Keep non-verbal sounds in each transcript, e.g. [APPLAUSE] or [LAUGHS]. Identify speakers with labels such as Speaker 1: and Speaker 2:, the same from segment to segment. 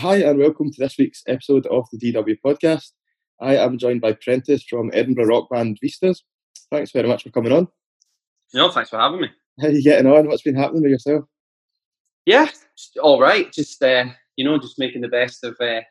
Speaker 1: Hi, and welcome to this week's episode of the DW podcast. I am joined by Prentice from Edinburgh rock band Vistas. Thanks very much for coming on.
Speaker 2: No, thanks for having me.
Speaker 1: How are you getting on? What's been happening with yourself?
Speaker 2: Yeah, all right. Just uh, you know, just making the best of uh,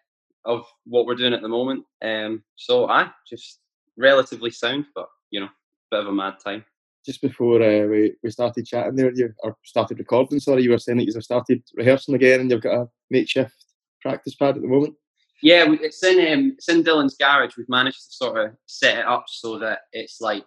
Speaker 2: of what we're doing at the moment. Um, so I just relatively sound, but you know, bit of a mad time.
Speaker 1: Just before uh, we, we started chatting there, you or started recording. Sorry, you were saying that you started rehearsing again, and you've got a makeshift practice pad at the moment.
Speaker 2: Yeah, it's in um, it's in Dylan's garage. We've managed to sort of set it up so that it's like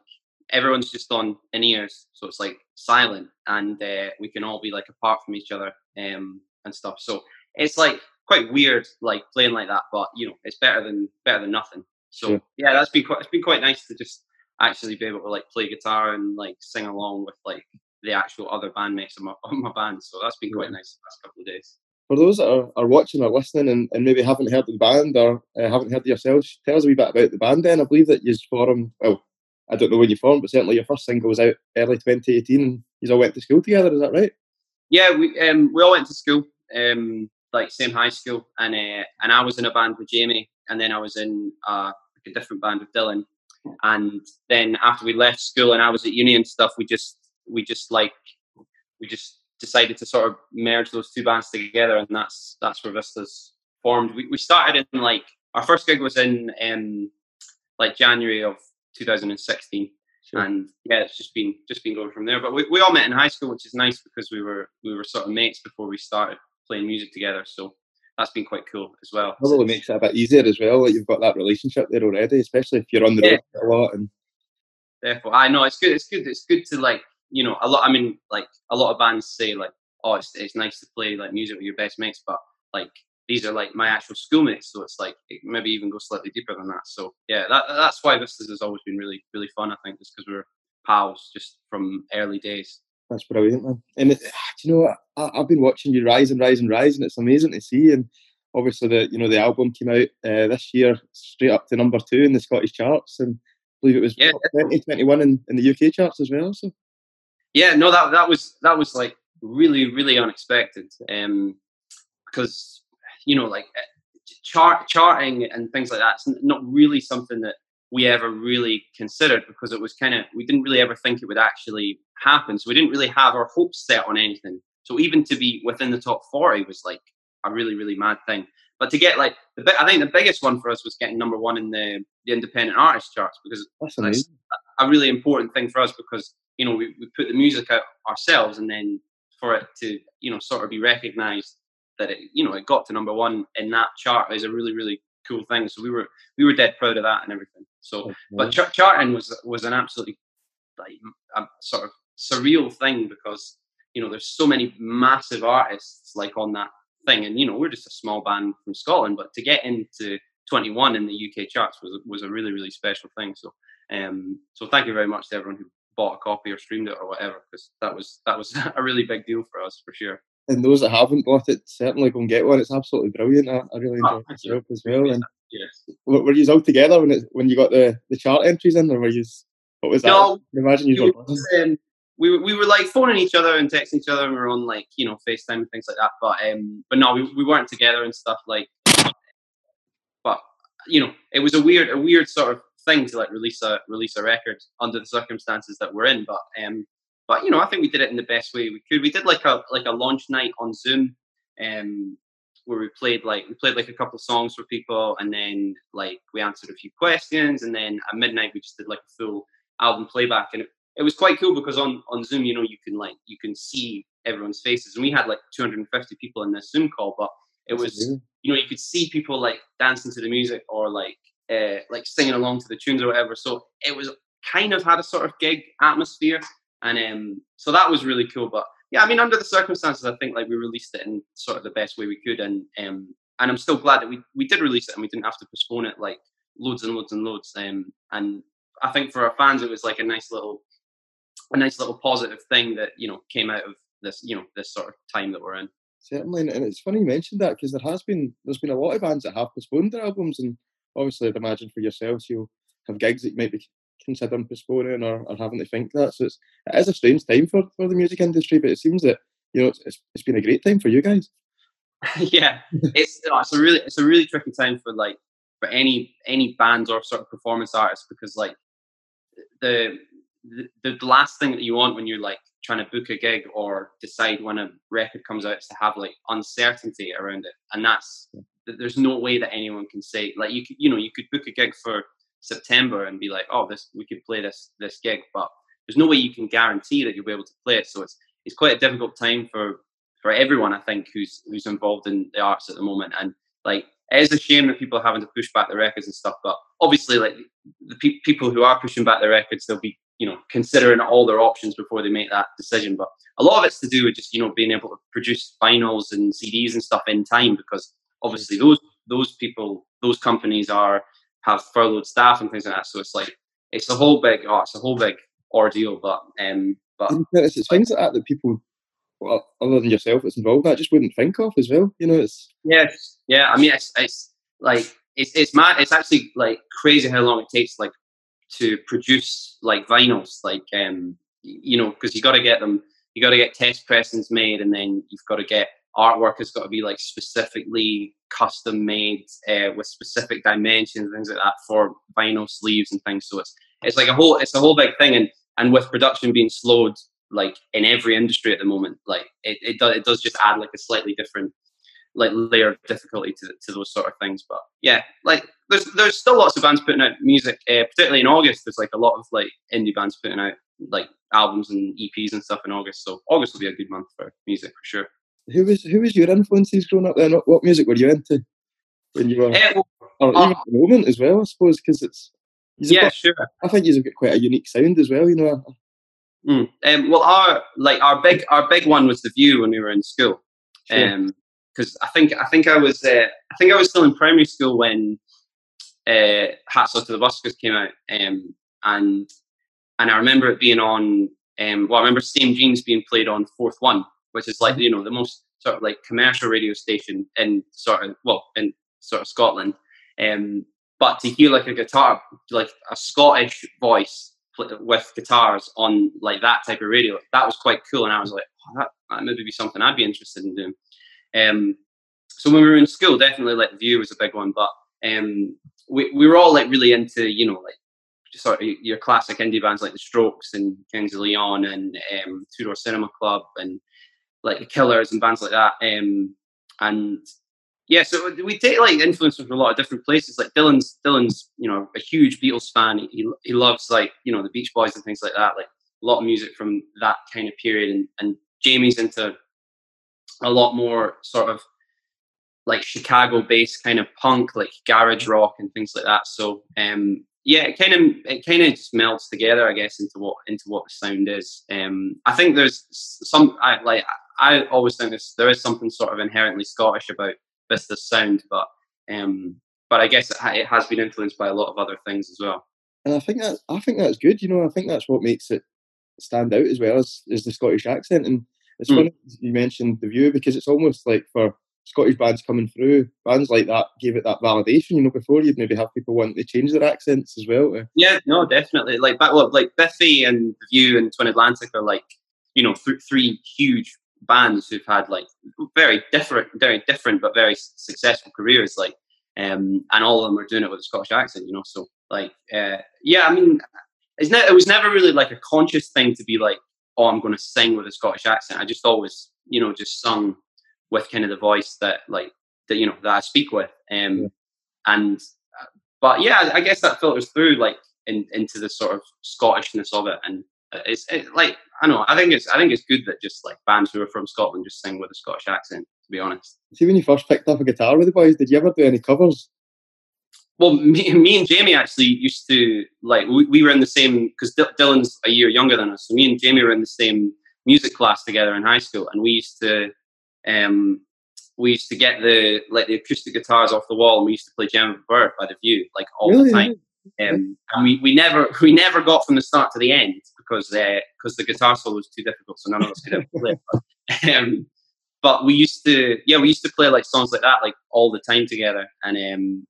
Speaker 2: everyone's just on in ears, so it's like silent, and uh, we can all be like apart from each other um, and stuff. So it's like quite weird, like playing like that, but you know, it's better than better than nothing. So sure. yeah, that's been quite it's been quite nice to just actually be able to like play guitar and like sing along with like the actual other bandmates of my, [LAUGHS] of my band. So that's been quite nice the last couple of days
Speaker 1: for those that are, are watching or listening and, and maybe haven't heard the band or uh, haven't heard yourselves, tell us a wee bit about the band then. I believe that you formed, well, I don't know when you formed, but certainly your first single was out early 2018 and you all went to school together, is that right?
Speaker 2: Yeah, we um, we all went to school, um, like same high school, and uh, and I was in a band with Jamie, and then I was in uh, a different band with Dylan, and then after we left school and I was at uni and stuff, we just we just like we just decided to sort of merge those two bands together, and that's that's where Vistas formed. We, we started in like our first gig was in um, like January of 2016, sure. and yeah, it's just been just been going from there. But we, we all met in high school, which is nice because we were we were sort of mates before we started playing music together. So that's been quite cool as well.
Speaker 1: Probably makes it a bit easier as well. Like you've got that relationship there already, especially if you're on the yeah. road a lot. And
Speaker 2: therefore, I know it's good. It's good. It's good to like you know, a lot. I mean, like a lot of bands say, like, oh, it's it's nice to play like music with your best mates, but like these are like my actual schoolmates, so it's like it maybe even go slightly deeper than that. So yeah, that that's why this has always been really really fun. I think just because we're pals just from early days.
Speaker 1: That's brilliant, man. And it, you know, I, have been watching you rise and rise and rise, and it's amazing to see. And obviously, the you know the album came out uh, this year, straight up to number two in the Scottish charts, and I believe it was yeah, 2021 in, in the UK charts as well. So
Speaker 2: yeah, no, that that was that was like really really unexpected, um, because you know like eh, chart charting and things like that's not really something that we ever really considered because it was kind of we didn't really ever think it would actually happen. So we didn't really have our hopes set on anything. So even to be within the top forty was like a really really mad thing. But to get like the I think the biggest one for us was getting number one in the the independent artist charts because that's, that's a really important thing for us because you know, we, we put the music out ourselves and then for it to, you know, sort of be recognized that it, you know, it got to number one in that chart is a really, really cool thing. So we were, we were dead proud of that and everything. So, but ch- charting was, was an absolutely like a sort of surreal thing because, you know, there's so many massive artists like on that thing. And, you know, we're just a small band from Scotland, but to get into 21 in the UK charts was, was a really, really special thing. So, um, so thank you very much to everyone who bought a copy or streamed it or whatever because that was that was [LAUGHS] a really big deal for us for sure.
Speaker 1: And those that haven't bought it, certainly go and get one. It's absolutely brilliant. I, I really [LAUGHS] enjoyed oh, myself as well. And
Speaker 2: yes.
Speaker 1: were you all together when it, when you got the, the chart entries in, or were you? What was that? No, imagine you.
Speaker 2: Were, um, we were, we were like phoning each other and texting each other, and we were on like you know FaceTime and things like that. But um, but no, we, we weren't together and stuff like. But you know, it was a weird a weird sort of thing to like release a release a record under the circumstances that we're in. But um, but you know, I think we did it in the best way we could. We did like a like a launch night on Zoom, um, where we played like we played like a couple of songs for people, and then like we answered a few questions, and then at midnight we just did like a full album playback, and it, it was quite cool because on on Zoom, you know, you can like you can see everyone's faces, and we had like 250 people in this Zoom call, but it was you know you could see people like dancing to the music or like uh, like singing along to the tunes or whatever. So it was kind of had a sort of gig atmosphere, and um, so that was really cool. But yeah, I mean, under the circumstances, I think like we released it in sort of the best way we could, and um, and I'm still glad that we we did release it and we didn't have to postpone it like loads and loads and loads. Um, and I think for our fans, it was like a nice little a nice little positive thing that you know came out of this you know this sort of time that we're in.
Speaker 1: Certainly, and it's funny you mentioned that because there has been there's been a lot of bands that have postponed their albums, and obviously I'd imagine for yourselves you'll have gigs that you might be considering postponing or, or having to think that. So it's, it is a strange time for, for the music industry, but it seems that you know it's, it's been a great time for you guys. [LAUGHS]
Speaker 2: yeah, it's it's a really it's a really tricky time for like for any any band or sort of performance artist because like the the, the last thing that you want when you're like trying to book a gig or decide when a record comes out is to have like uncertainty around it and that's there's no way that anyone can say like you could you know you could book a gig for september and be like oh this we could play this this gig but there's no way you can guarantee that you'll be able to play it so it's it's quite a difficult time for for everyone i think who's who's involved in the arts at the moment and like it is a shame that people are having to push back the records and stuff but obviously like the pe- people who are pushing back the records they'll be you know considering all their options before they make that decision. But a lot of it's to do with just you know being able to produce vinyls and CDs and stuff in time because obviously those those people those companies are have furloughed staff and things like that. So it's like it's a whole big oh, it's a whole big ordeal. But um, but
Speaker 1: it's, it's things like that that people well, other than yourself that's involved that just wouldn't think of as well. You know, it's
Speaker 2: yes, yeah. I mean, it's it's like it's it's mad. It's actually like crazy how long it takes like to produce like vinyls, like um, you know, because you got to get them, you got to get test pressings made, and then you've got to get artwork has got to be like specifically custom made uh, with specific dimensions, things like that for vinyl sleeves and things. So it's it's like a whole it's a whole big thing, and and with production being slowed like in every industry at the moment, like it it does it does just add like a slightly different like layer of difficulty to, to those sort of things. But yeah, like there's there's still lots of bands putting out music, uh, particularly in August. There's like a lot of like indie bands putting out like albums and EPs and stuff in August. So August will be a good month for music for sure.
Speaker 1: Who was who was your influences growing up then? What music were you into when you were, uh, or uh, even at the moment as well? I suppose because it's
Speaker 2: yeah, got, sure.
Speaker 1: I think you've got quite a unique sound as well. You know.
Speaker 2: Mm. Um, well, our like our big our big one was the View when we were in school. Sure. Um, because I think I think I was uh, I think I was still in primary school when uh, Hats Off to the Buskers came out, um, and and I remember it being on. Um, well, I remember Same Jeans being played on Forth One, which is like you know the most sort of like commercial radio station in sort of well in sort of Scotland. Um, but to hear like a guitar, like a Scottish voice with guitars on like that type of radio, that was quite cool. And I was like, oh, that, that maybe be something I'd be interested in doing. Um, so when we were in school, definitely like View was a big one, but um, we we were all like really into you know like sort of your classic indie bands like the Strokes and Kings of Leon and um, Two Door Cinema Club and like the Killers and bands like that. Um, and yeah, so we take like influence from a lot of different places. Like Dylan's Dylan's you know a huge Beatles fan. He he loves like you know the Beach Boys and things like that. Like a lot of music from that kind of period. And and Jamie's into a lot more sort of like Chicago based kind of punk, like garage rock and things like that. So um, yeah, it kind of it kind of just melts together, I guess, into what into what the sound is. Um, I think there's some I like I always think this there is something sort of inherently Scottish about this this sound, but um, but I guess it, it has been influenced by a lot of other things as well.
Speaker 1: And I think that I think that's good. You know, I think that's what makes it stand out as well as, as the Scottish accent. And it's mm. funny you mentioned the view because it's almost like for Scottish bands coming through, bands like that gave it that validation. You know, before you'd maybe have people wanting to change their accents as well.
Speaker 2: Yeah, no, definitely. Like, but look, like Biffy and The View and Twin Atlantic are like, you know, th- three huge bands who've had like very different, very different but very successful careers. Like, um, and all of them are doing it with a Scottish accent. You know, so like, uh, yeah, I mean, it's ne- it was never really like a conscious thing to be like, oh, I'm going to sing with a Scottish accent. I just always, you know, just sung with kind of the voice that like that you know that I speak with. Um, yeah. and but yeah, I guess that filters through like in, into the sort of Scottishness of it, and uh, it's it, like I know I think it's I think it's good that just like bands who are from Scotland just sing with a Scottish accent. To be honest,
Speaker 1: see when you first picked up a guitar with the boys, did you ever do any covers?
Speaker 2: Well, me, me and Jamie actually used to like we, we were in the same because D- Dylan's a year younger than us, so me and Jamie were in the same music class together in high school, and we used to um, we used to get the like the acoustic guitars off the wall and we used to play Gem of Bird by the View like all really? the time. Um, and we, we never [LAUGHS] we never got from the start to the end because because the guitar solo was too difficult, so none of us could ever play. But, [LAUGHS] um, but we used to yeah we used to play like songs like that like all the time together, and um,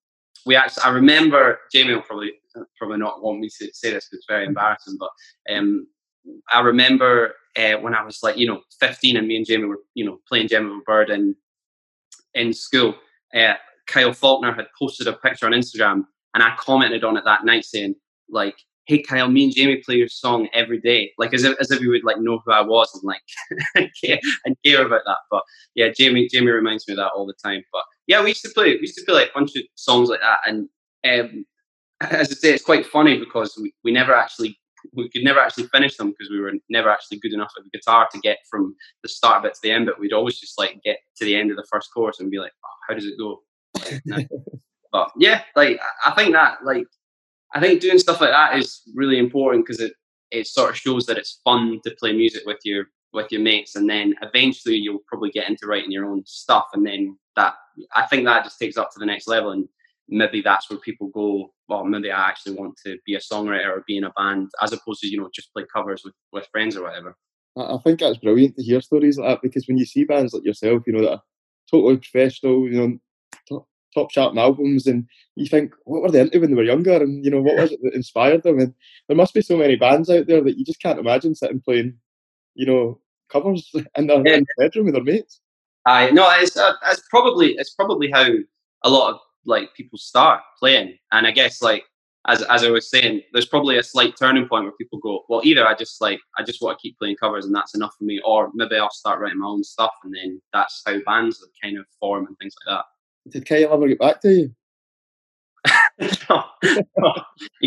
Speaker 2: we actually I remember Jamie will probably probably not want me to say this because it's very embarrassing, but um, I remember uh, when I was like, you know, 15 and me and Jamie were, you know, playing Gem of a Bird and in school, uh, Kyle Falconer had posted a picture on Instagram, and I commented on it that night saying like, "Hey Kyle, me and Jamie play your song every day," like as if as if you would like know who I was and like [LAUGHS] care, and care about that. But yeah, Jamie Jamie reminds me of that all the time. But yeah, we used to play we used to play like a bunch of songs like that, and um, [LAUGHS] as I say, it's quite funny because we, we never actually we could never actually finish them because we were never actually good enough at the guitar to get from the start bit to the end bit. We'd always just like get to the end of the first chorus and be like, oh, how does it go? [LAUGHS] but yeah, like I think that like I think doing stuff like that is really important because it it sort of shows that it's fun to play music with your with your mates, and then eventually you'll probably get into writing your own stuff, and then that I think that just takes up to the next level and maybe that's where people go, well, maybe I actually want to be a songwriter or be in a band as opposed to, you know, just play covers with, with friends or whatever.
Speaker 1: I think that's brilliant to hear stories like that because when you see bands like yourself, you know, that are totally professional, you know, top, charting albums, and you think, what were they into when they were younger? And, you know, what was it that inspired them? And there must be so many bands out there that you just can't imagine sitting playing, you know, covers [LAUGHS] in their, yeah. in their bedroom with their mates.
Speaker 2: I no, it's, uh, it's probably it's probably how a lot of like people start playing. And I guess like as as I was saying, there's probably a slight turning point where people go, well, either I just like I just want to keep playing covers and that's enough for me, or maybe I'll start writing my own stuff, and then that's how bands kind of form and things like that.
Speaker 1: Did Kyle ever get back to you? [LAUGHS]
Speaker 2: no, no.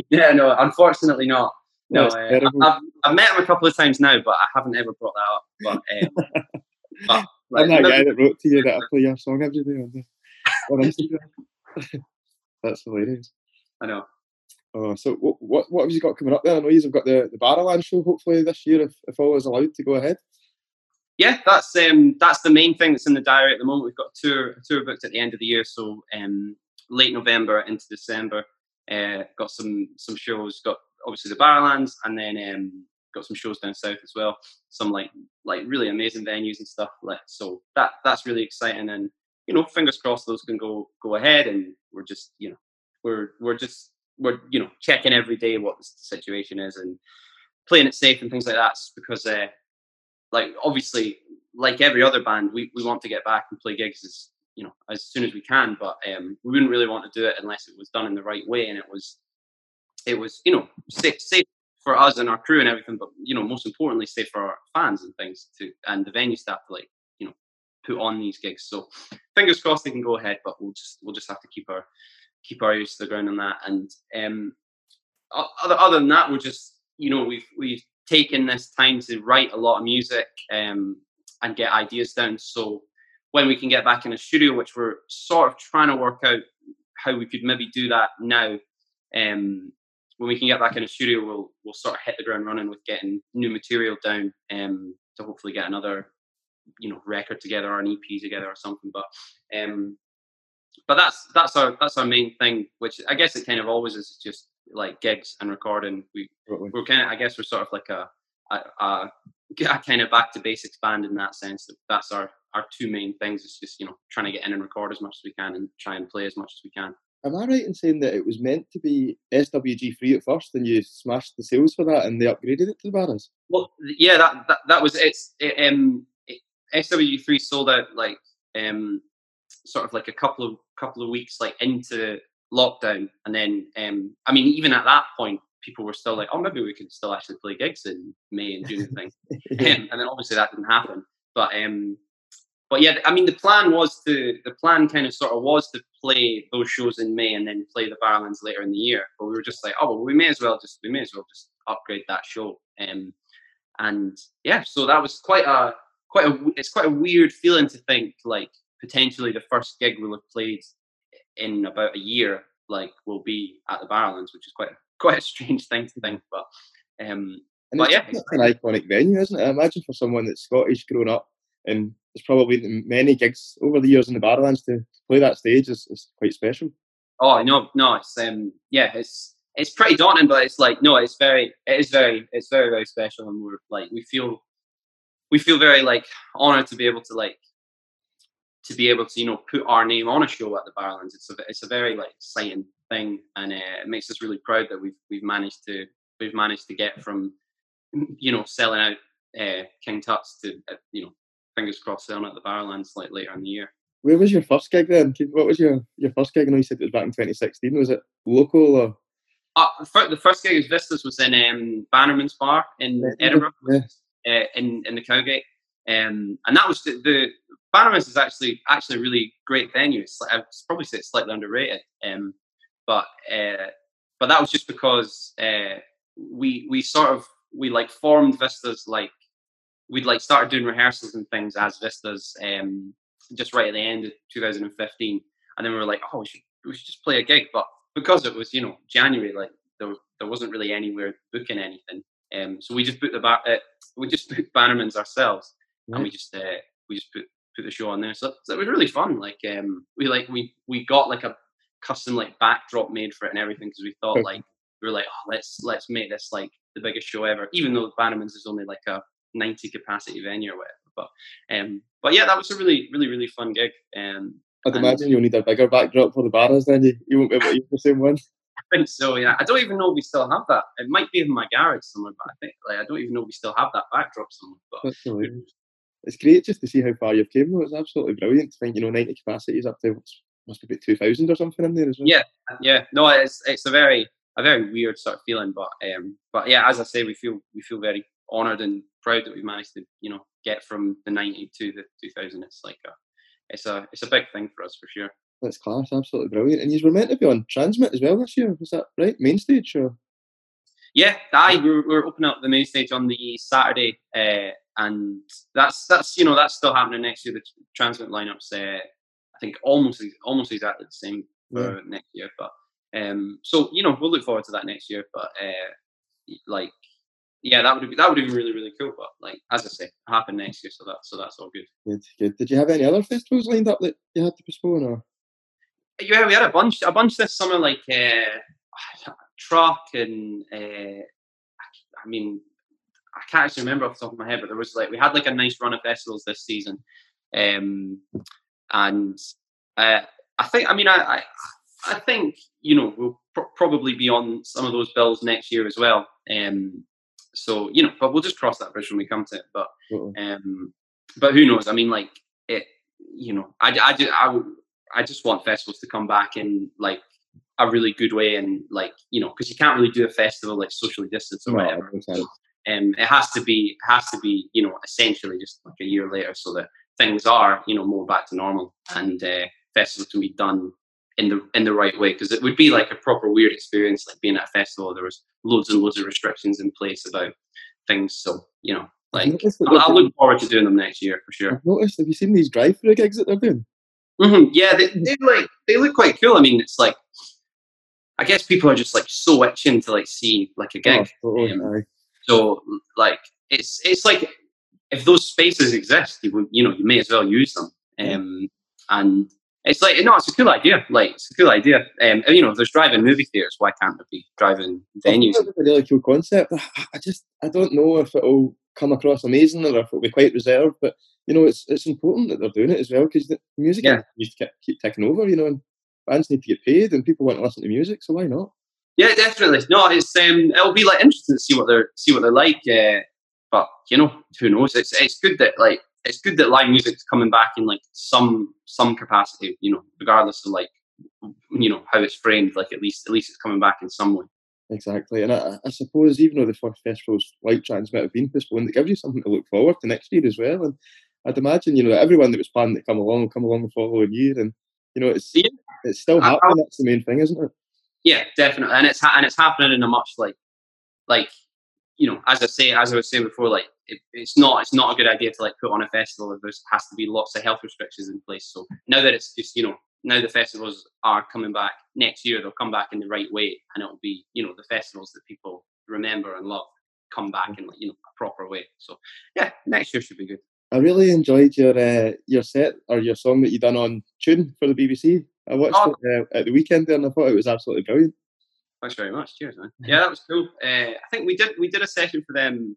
Speaker 2: yeah, no, unfortunately not. No, uh, I've, I've met him a couple of times now, but I haven't ever brought that up. But, um, [LAUGHS]
Speaker 1: but like, I'm that guy that wrote to you that I [LAUGHS] play your song every day on, the, on Instagram. That's hilarious.
Speaker 2: I know.
Speaker 1: Oh, so what, what what have you got coming up there? I know you've got the the Barrowland show hopefully this year if, if all is allowed to go ahead.
Speaker 2: Yeah, that's um that's the main thing that's in the diary at the moment. We've got a tour a tour booked at the end of the year, so um late November into December. Uh, got some some shows. Got obviously the Barrowlands, and then um got some shows down south as well. Some like like really amazing venues and stuff. Like so that that's really exciting and you know, fingers crossed those can go go ahead, and we're just you know we're we're just we're you know checking every day what the situation is and playing it safe and things like that because uh, like obviously like every other band we, we want to get back and play gigs as you know as soon as we can but um, we wouldn't really want to do it unless it was done in the right way and it was it was you know safe safe for us and our crew and everything but you know most importantly safe for our fans and things to and the venue staff to like you know, put on these gigs. So fingers crossed they can go ahead, but we'll just we'll just have to keep our keep our ears to the ground on that. And um, other other than that, we're just you know we've we've taken this time to write a lot of music um, and get ideas down. So when we can get back in a studio, which we're sort of trying to work out how we could maybe do that now. Um, when we can get back in a studio, we'll we'll sort of hit the ground running with getting new material down um, to hopefully get another you know record together or an EP together or something. But um, but that's that's our that's our main thing. Which I guess it kind of always is just like gigs and recording. We we're kind of I guess we're sort of like a a, a, [LAUGHS] a kind of back to basics band in that sense. That that's our our two main things. It's just you know trying to get in and record as much as we can and try and play as much as we can.
Speaker 1: Am I right in saying that it was meant to be SWG3 at first, and you smashed the sales for that, and they upgraded it to the Barras?
Speaker 2: Well, yeah, that that, that was it's it, um SWG3 sold out like um, sort of like a couple of couple of weeks like into lockdown, and then um, I mean even at that point, people were still like, oh maybe we could still actually play gigs in May and June and things, [LAUGHS] um, and then obviously that didn't happen. But um, but yeah, I mean the plan was to the plan kind of sort of was to play those shows in May and then play the Barrowlands later in the year. But we were just like, oh well, we may as well just we may as well just upgrade that show. Um, and yeah, so that was quite a quite a it's quite a weird feeling to think like potentially the first gig we'll have played in about a year like will be at the Barrowlands, which is quite [LAUGHS] quite a strange thing to think. But um,
Speaker 1: and
Speaker 2: but
Speaker 1: yeah, it's an iconic venue, isn't it? I imagine for someone that's Scottish, grown up, and there's probably many gigs over the years in the Barrowlands to play that stage is, is quite special.
Speaker 2: Oh no, no, it's um, yeah, it's it's pretty daunting, but it's like no, it's very, it is very, it's very, very special, and we're like we feel we feel very like honored to be able to like to be able to you know put our name on a show at the Barrowlands. It's a it's a very like exciting thing, and uh, it makes us really proud that we've we've managed to we've managed to get from you know selling out uh, King Tut's to uh, you know fingers crossed selling at the Barrowlands like later in the year.
Speaker 1: where was your first gig then? What was your, your first gig? I know you said it was back in 2016. Was it local or?
Speaker 2: Uh, the first gig was Vistas was in um, Bannerman's Bar in Edinburgh,
Speaker 1: Yeah.
Speaker 2: uh, in in the Cowgate, um, and that was the, the Bannerman's is actually actually a really great venue. It's like, I'd probably say it's slightly underrated, um, but uh, but that was just because uh, we we sort of we like formed Vistas like we'd like started doing rehearsals and things as Vistas um, just right at the end of 2015, and then we were like, oh, we should we should just play a gig, but because it was you know January, like there there wasn't really anywhere booking anything, um, so we just put the uh, we just put Bannerman's ourselves, and we just uh, we just put put the show on there. So, so it was really fun. Like um, we like we we got like a custom like backdrop made for it and everything because we thought like we were like oh, let's let's make this like the biggest show ever, even though Bannerman's is only like a 90 capacity venue or whatever. But um, but yeah, that was a really really really fun gig. Um,
Speaker 1: I'd imagine you'll need a bigger backdrop for the barras then. You, you won't be able to use the same one. [LAUGHS]
Speaker 2: I think so. Yeah, I don't even know if we still have that. It might be in my garage somewhere, but I think like I don't even know if we still have that backdrop somewhere. But.
Speaker 1: It's great just to see how far you've came though. It's absolutely brilliant to think, you know, 90 capacities up to what's- must be about 2,000 or something in there as well.
Speaker 2: Yeah. yeah, no, it's it's a very a very weird sort of feeling, but um, but yeah, as I say, we feel we feel very honoured and proud that we've managed to you know get from the ninety to the two thousand. It's like a it's a it's a big thing for us for sure.
Speaker 1: That's class, absolutely brilliant. And you were meant to be on TRNSMT as well this year, was that right? Main stage or?
Speaker 2: Yeah, I we're, we're opening up the main stage on the Saturday, uh, and that's that's you know that's still happening next year. The TRNSMT lineups, uh, I think almost almost exactly the same for next year. But um, so you know we'll look forward to that next year. But uh, like yeah, that would be that would be really really cool. But like as I say, happen next year, so that so that's all good.
Speaker 1: Good, good. Did you have any other festivals lined up that you had to postpone or?
Speaker 2: Yeah, we had a bunch a bunch this summer, like uh, [SIGHS] truck and uh, I mean I can't actually remember off the top of my head, but there was like we had like a nice run of festivals this season, um, and uh, I think I mean I, I I think you know we'll pro- probably be on some of those bills next year as well. Um, so you know, but we'll just cross that bridge when we come to it. But um, but who knows? I mean, like it. You know, I I just I I just want festivals to come back in like a really good way and like you know because you can't really do a festival like socially distanced or
Speaker 1: No,
Speaker 2: whatever. Um, it has to be has to be you know essentially just like a year later so that things are you know more back to normal and uh, festivals can be done in the in the right way because it would be like a proper weird experience like being at a festival there was loads and loads of restrictions in place about things so you know like I'll, I'll look forward to doing them next year for sure
Speaker 1: I've noticed. Have you seen these drive-through gigs that they're doing?
Speaker 2: hmm Yeah, they, they like they look quite cool. I mean, it's like I guess people are just like so itching to like see like a gig.
Speaker 1: Oh, totally,
Speaker 2: um. So like it's it's like if those spaces exist, you you know you may as well use them. Um, and it's like no, it's a cool idea. Like it's a cool idea. Um, and, you know, if there's driving movie theaters, why can't there be driving venues?
Speaker 1: think it's a really cool concept. [SIGHS] I- just I don't know if it'll come across amazing or if it'll be quite reserved, but you know it's it's important that they're doing it as well because the music
Speaker 2: Yeah.
Speaker 1: needs to keep, keep ticking over, you know, and bands need to get paid and people want to listen to music, so why not?
Speaker 2: Yeah, definitely. No, it's um, it'll be like interesting to see what they're see what they're like. Uh, but you know, who knows? It's it's good that like it's good that live music's coming back in like some some capacity. You know, regardless of like you know how it's framed. Like at least at least it's coming back in some way.
Speaker 1: Exactly, and I, I suppose even though the first festivals like TRNSMT have been postponed, it gives you something to look forward to next year as well. And I'd imagine you know everyone that was planning to come along will come along the following year, and you know it's
Speaker 2: Yeah.
Speaker 1: it's still
Speaker 2: I- I-
Speaker 1: happening. That's the main thing, isn't it?
Speaker 2: Yeah, definitely, and it's ha- and it's happening in a much like like you know as I say as I was saying before, like it, it's not it's not a good idea to like put on a festival if there's has to be lots of health restrictions in place. So now that it's just you know now the festivals are coming back next year, they'll come back in the right way, and it'll be you know the festivals that people remember and love come back in like you know a proper way. So yeah, next year should be good.
Speaker 1: I really enjoyed your uh, your set or your song that you done on Tune for the BBC. I watched
Speaker 2: Oh.
Speaker 1: it uh, at the weekend there and I thought it was absolutely brilliant.
Speaker 2: Thanks very much. Cheers, man. Yeah, that was cool. Uh, I think we did we did a session for them,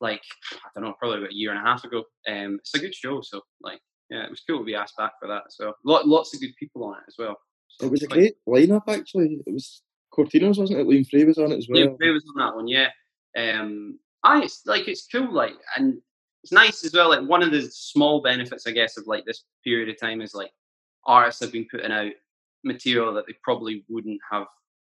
Speaker 2: like I don't know, probably about a year and a half ago. Um, it's a good show, so like, yeah, it was cool to be asked back for that as well. Lot, lots of good people on it as well. So
Speaker 1: It was a great lineup actually. It was Cortinos, wasn't it? Liam Frey was on it as well.
Speaker 2: Liam Frey was on that one, yeah. Um, I it's like it's cool, like, and it's nice as well. Like one of the small benefits, I guess, of like this period of time is like artists have been putting out material that they probably wouldn't have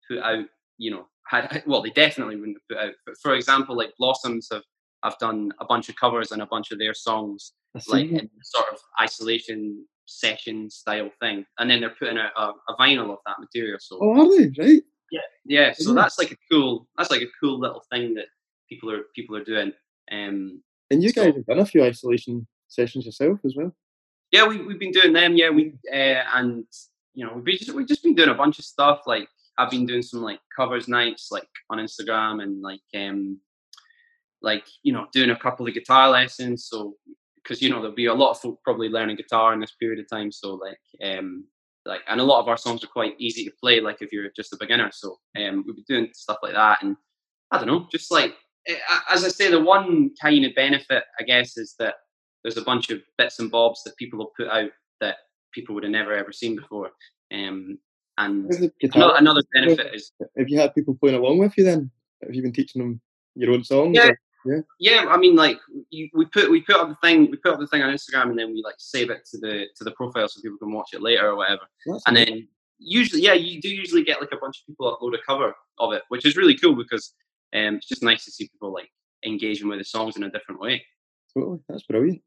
Speaker 2: put out. You know, had [LAUGHS] well, they definitely wouldn't have put out. But for example, like Blossoms have have done a bunch of covers and a bunch of their songs, like in sort of isolation session style thing, and then they're putting out a, a vinyl of that material. So,
Speaker 1: oh, are they right?
Speaker 2: Yeah, yeah. So that's like a cool. That's like a cool little thing that people are people are doing. Um,
Speaker 1: and you so, guys have done a few isolation sessions yourself as well.
Speaker 2: Yeah, we we've been doing them. Yeah, we uh, and you know we've just we've just been doing a bunch of stuff. Like I've been doing some like covers nights, like on Instagram, and like um, like you know doing a couple of guitar lessons. So because you know there'll be a lot of folk probably learning guitar in this period of time. So like um, like and a lot of our songs are quite easy to play. Like if you're just a beginner. So um, we've been doing stuff like that, and I don't know, just like Eh, as I say, the one kind of benefit, I guess, is that there's a bunch of bits and bobs that people have put out that people would have never ever seen before. Um, and another, another, benefit is
Speaker 1: have you had people playing along with you then? Have you been teaching them your own songs?
Speaker 2: Yeah, or, yeah. Yeah, I mean, like you, we put we put up the thing we put up the thing on Instagram and then we like save it to the to the profile so people can watch it later or whatever. That's and then usually, yeah, you do usually get like a bunch of people upload a cover of it, which is really cool because um, it's just nice to see people like engaging with the songs in a different way.
Speaker 1: Totally, that's brilliant.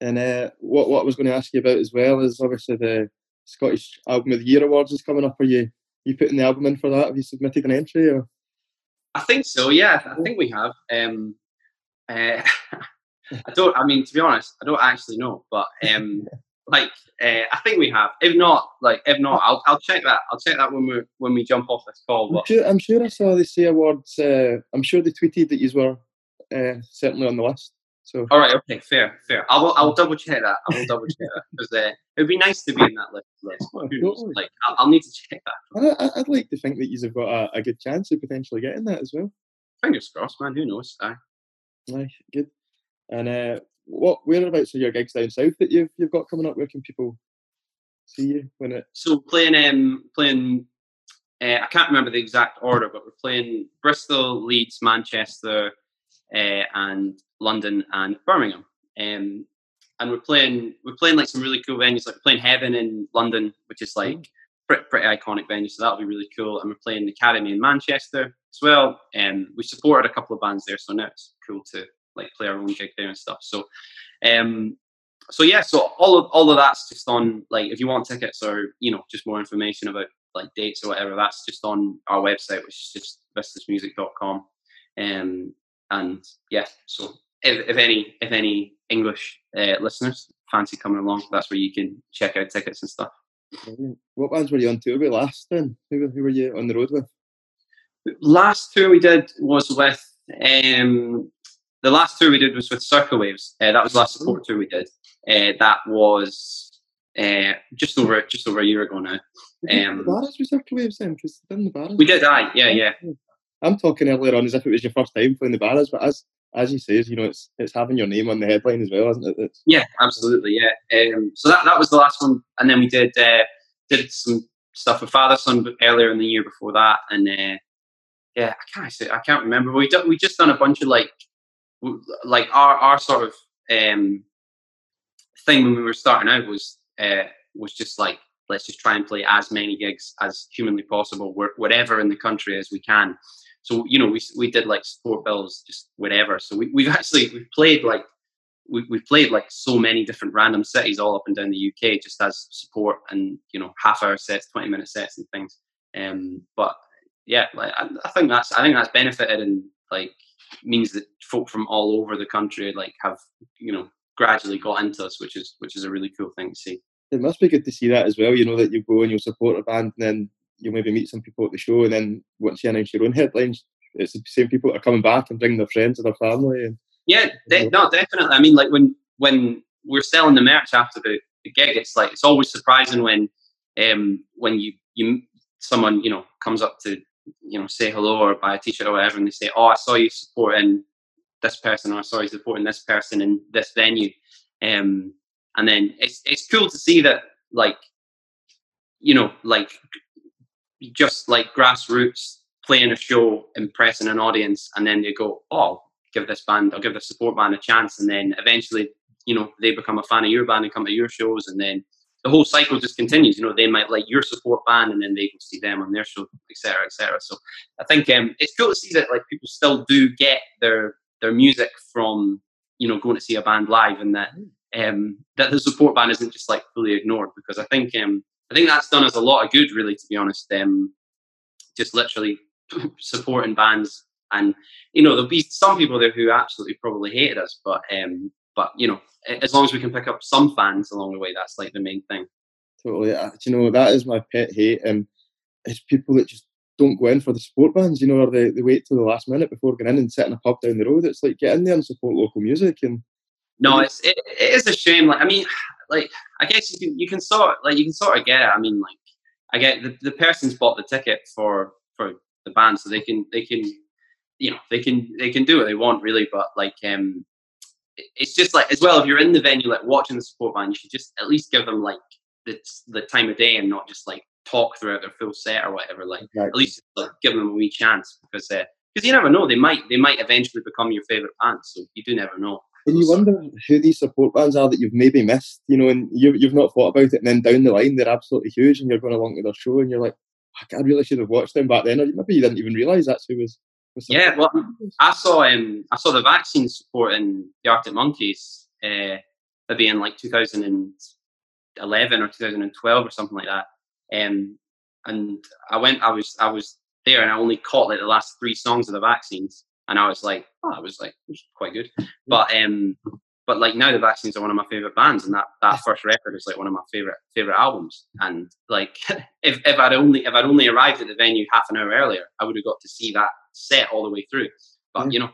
Speaker 1: And uh, what what I was going to ask you about as well is obviously the Scottish Album of the Year awards is coming up. Are you you putting the album in for that? Have you submitted an entry? Or?
Speaker 2: I think so. Yeah, I think we have. Um, [LAUGHS] uh, I don't. I mean, to be honest, I don't actually know, but um, [LAUGHS] like uh, I think we have. If not, like if not, I'll I'll check that. I'll check that when we when we jump off this call.
Speaker 1: I'm sure, I'm sure I saw the SAY awards. Uh, I'm sure they tweeted that you were uh, certainly on the list. So
Speaker 2: all right, okay, fair, fair. I will I will double check that. I will double check that because uh, it would be nice to be in that list. [LAUGHS] list. Oh, totally. Like I'll, I'll, need to check that.
Speaker 1: I, would like to think that you've got a, a, good chance of potentially getting that as well.
Speaker 2: Fingers crossed, man. Who knows? Aye.
Speaker 1: Nice, good. And uh, what whereabouts are your gigs down south that you've you've got coming up? Where can people see you when it?
Speaker 2: So playing um playing. Uh, I can't remember the exact order, but we're playing Bristol, Leeds, Manchester, uh, and London and Birmingham. Um, and we're playing we're playing like some really cool venues, like we're playing Heaven in London, which is like pretty, pretty iconic venue, so that'll be really cool. And we're playing the Academy in Manchester as well. And um, we supported a couple of bands there, so now it's cool to like play our own gig there and stuff. So, um, so yeah, so all of all of that's just on like if you want tickets or you know just more information about like dates or whatever, that's just on our website, which is just vistasmusic.com. Um, and yeah, so if, if any if any English uh, listeners fancy coming along, that's where you can check out tickets and stuff.
Speaker 1: What bands were you on tour with last then? Who, who were you on the road with?
Speaker 2: Last tour we did was with um, the last tour we did was with Circa Waves. Uh, that was the last support tour we did. Uh, that was uh, just over just over a year ago now.
Speaker 1: Um, Barras with Circa Waves then, because then the Barras.
Speaker 2: We did, aye, yeah, yeah.
Speaker 1: I'm talking earlier on as if it was your first time playing the Barras, but as as you say, you know, it's it's having your name on the headline as well, isn't it? It's,
Speaker 2: yeah, absolutely, yeah. Um, so that that was the last one, and then we did uh, did some stuff with Fatherson earlier in the year before that, and uh, yeah, I can't say I can't remember. We done, we just done a bunch of like like our our sort of um, thing when we were starting out was uh, was just like let's just try and play as many gigs as humanly possible, whatever in the country as we can. So you know, we we did like support bills, just whatever. So we, we've [LAUGHS] actually we've played like we we played like so many different random cities all up and down the UK just as support and you know half hour sets, twenty minute sets and things. Um, but yeah, like I, I think that's I think that's benefited and like means that folk from all over the country like have you know gradually got into us, which is which is a really cool thing to see.
Speaker 1: It must be good to see that as well. You know that you go and you'll support a band, and then you'll maybe meet some people at the show, and then once you announce your own headlines, it's the same people that are coming back and bringing their friends and their family. And,
Speaker 2: yeah, de- no, definitely. I mean, like when when we're selling the merch after the, the gig, it's like it's always surprising when um when you you someone you know comes up to you know, say hello or buy a t-shirt or whatever, and they say, "Oh, I saw you supporting this person, or I saw you supporting this person in this venue," um, and then it's it's cool to see that, like, you know, like just like grassroots playing a show, impressing an audience, and then they go, "Oh, give this band, I'll give the support band a chance, and then eventually, you know, they become a fan of your band and come to your shows, and then the whole cycle just continues. You know, they might like your support band, and then they go see them on their show, etc., etc. So I think um, it's cool to see that like people still do get their their music from you know going to see a band live, and that um, that the support band isn't just like fully ignored because I think um, I think that's done us a lot of good, really, to be honest. Um, just literally [LAUGHS] supporting bands, and you know there'll be some people there who absolutely probably hated us, but um, but you know as long as we can pick up some fans along the way, that's like the main thing.
Speaker 1: Totally, uh, you know that is my pet hate, and it's people that just don't go in for the support bands, you know, or they, they wait till the last minute before going in and sit in a pub down the road. It's like get in there and support local music and
Speaker 2: no, it's it, it is a shame. Like I mean, like I guess you can you can sort like you can sort of get it. I mean, like I get the, the person's bought the ticket for for the band, so they can they can you know they can they can do what they want really. But like um, it's just like as well if you're in the venue like watching the support band, you should just at least give them like the the time of day and not just like talk throughout their full set or whatever. Like right. at least like, give them a wee chance because because uh, you never know they might they might eventually become your favorite band. So you do never know.
Speaker 1: And you wonder who these support bands are that you've maybe missed, you know, and you, you've not thought about it. And then down the line, they're absolutely huge, and you're going along to their show, and you're like, I really should have watched them back then. Or maybe you didn't even realise that's who was.
Speaker 2: was yeah, well, I saw um, I saw the vaccine supporting the Arctic Monkeys, uh, maybe in like 2011 or 2012 or something like that. Um, and I went, I was, I was there, and I only caught like the last three songs of the vaccines and I was like, oh, I was like, was quite good. But um, but like now the Vaccines are one of my favorite bands, and that that first record is like one of my favorite favorite albums. And like, [LAUGHS] if if I'd only if I'd only arrived at the venue half an hour earlier, I would have got to see that set all the way through. But yeah. you know,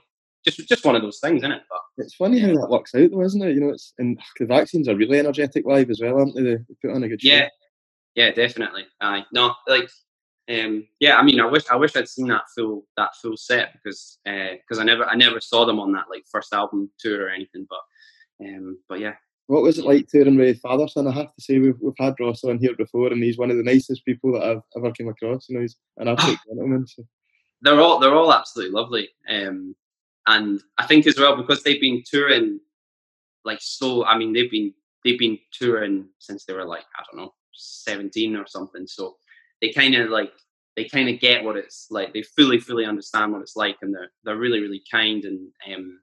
Speaker 2: just just one of those things, isn't it? But
Speaker 1: it's funny how that works out, though, isn't it? You know, it's and the Vaccines are really energetic live as well, aren't they? They put on a good show.
Speaker 2: Yeah, yeah, definitely. I uh, no, like um, yeah, I mean, I wish I wish I'd seen that full that full set because because uh, I never I never saw them on that like first album tour or anything. But um, but yeah.
Speaker 1: What was it like touring with Fatherson? I have to say we've we've had Ross on here before, and he's one of the nicest people that I've ever come across. You know, he's an [LAUGHS] absolute gentleman. So.
Speaker 2: They're all they're all absolutely lovely, um, and I think as well because they've been touring like so. I mean, they've been they've been touring since they were like I don't know seventeen or something. So they kind of like they kind of get what it's like. They fully, fully understand what it's like, and they're they're really, really kind and um,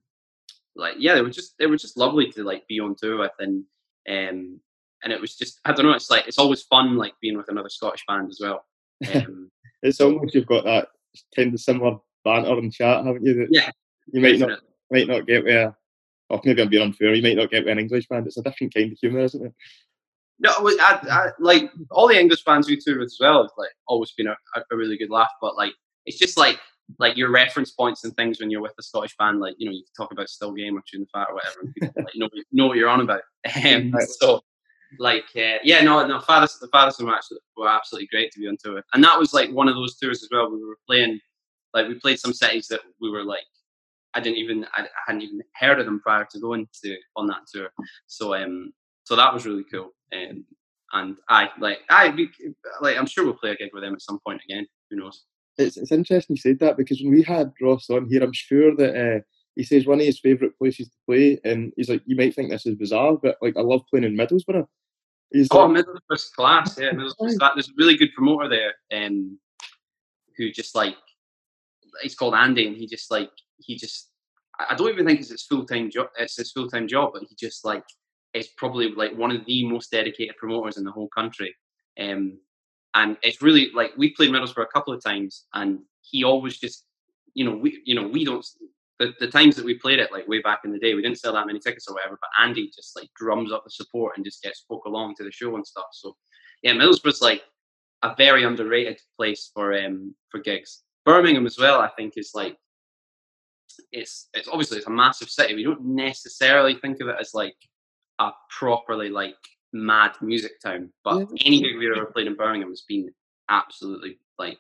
Speaker 2: like yeah, they were just they were just lovely to like be on tour with, and um, and it was just I don't know. It's like it's always fun like being with another Scottish band as well. [LAUGHS] Um,
Speaker 1: it's almost you've got that kind of similar banter and chat, haven't you? That
Speaker 2: yeah,
Speaker 1: you might definitely. not might not get where. Or maybe I'm being unfair. You might not get with an English band. It's a different kind of humour, isn't it?
Speaker 2: No, I, I, like all the English bands we tour with as well. It's like always been a, a really good laugh, but like it's just like like your reference points and things when you're with a Scottish band. Like you know, you can talk about Still Game or Chewin' the Fat or whatever, and people like, you know know what you're on about. [LAUGHS] Um, so like uh, yeah, no, no, fathers the fathers were actually were absolutely great to be on tour, and that was like one of those tours as well. We were playing like we played some cities that we were like I didn't even I hadn't even heard of them prior to going to on that tour. So um so that was really cool. Um, and I like I like I'm sure we'll play a gig with them at some point again. Who knows?
Speaker 1: It's it's interesting you said that because when we had Ross on here, I'm sure that uh, he says one of his favourite places to play, and he's like, you might think this is bizarre, but like I love playing in Middlesbrough.
Speaker 2: He's oh, like, Middlesbrough's class, yeah. Middlesbrough's class. There's a really good promoter there, um, who just like he's called Andy, and he just like he just I don't even think it's his full time job. It's his full time job, but he just like is probably like one of the most dedicated promoters in the whole country. Um, and it's really like we played Middlesbrough a couple of times, and he always just, you know, we, you know, we don't. The, the times that we played it, like way back in the day, we didn't sell that many tickets or whatever. But Andy just like drums up the support and just gets spoke along to the show and stuff. So yeah, Middlesbrough's like a very underrated place for um for gigs. Birmingham as well, I think, is like it's it's obviously it's a massive city. We don't necessarily think of it as like a properly like mad music town. But yeah. any gig we've ever played in Birmingham has been absolutely like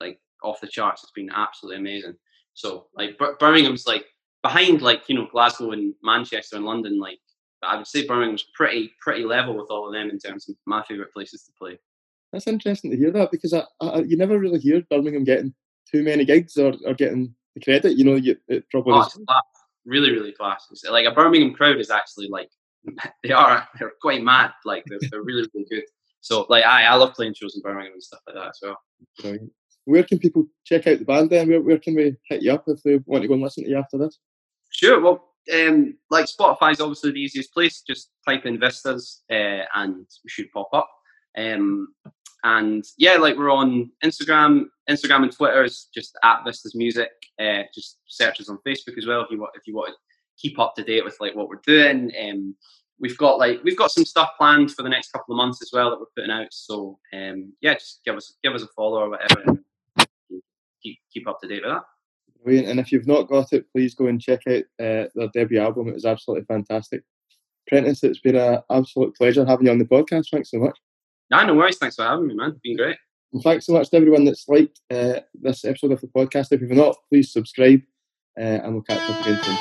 Speaker 2: like off the charts. It's been absolutely amazing. So like Bir- Birmingham's like behind like you know Glasgow and Manchester and London. Like I would say Birmingham's pretty pretty level with all of them in terms of my favorite places to play.
Speaker 1: That's interesting to hear that because I, I, you never really hear Birmingham getting too many gigs or, or getting the credit. You know, you, it probably
Speaker 2: Oh,
Speaker 1: is.
Speaker 2: class. Really, really class. Like a Birmingham crowd is actually like [LAUGHS] they are [LAUGHS] they're quite mad. Like they're, they're really, really good. So like I I love playing shows in Birmingham and stuff like that as well.
Speaker 1: Brilliant. Where can people check out the band then? Where, where can we hit you up if they want to go and listen to you after this?
Speaker 2: Sure. Well, um, like Spotify is obviously the easiest place. Just type in Vistas uh, and we should pop up. Um, and yeah, like we're on Instagram, Instagram and Twitter is just at Vistas Music. Uh, just search us on Facebook as well if you want if you want keep up to date with like what we're doing. Um, we've got like we've got some stuff planned for the next couple of months as well that we're putting out. So um, yeah, just give us give us a follow or whatever. And keep keep up to date with that.
Speaker 1: Brilliant. And if you've not got it, please go and check out uh, their debut album. It was absolutely fantastic. Prentice, it's been an absolute pleasure having you on the podcast. Thanks so much.
Speaker 2: No, no worries. Thanks for having me, man. It's Been great.
Speaker 1: And thanks so much to everyone that's liked uh, this episode of the podcast. If you've not, please subscribe and we'll catch up again soon.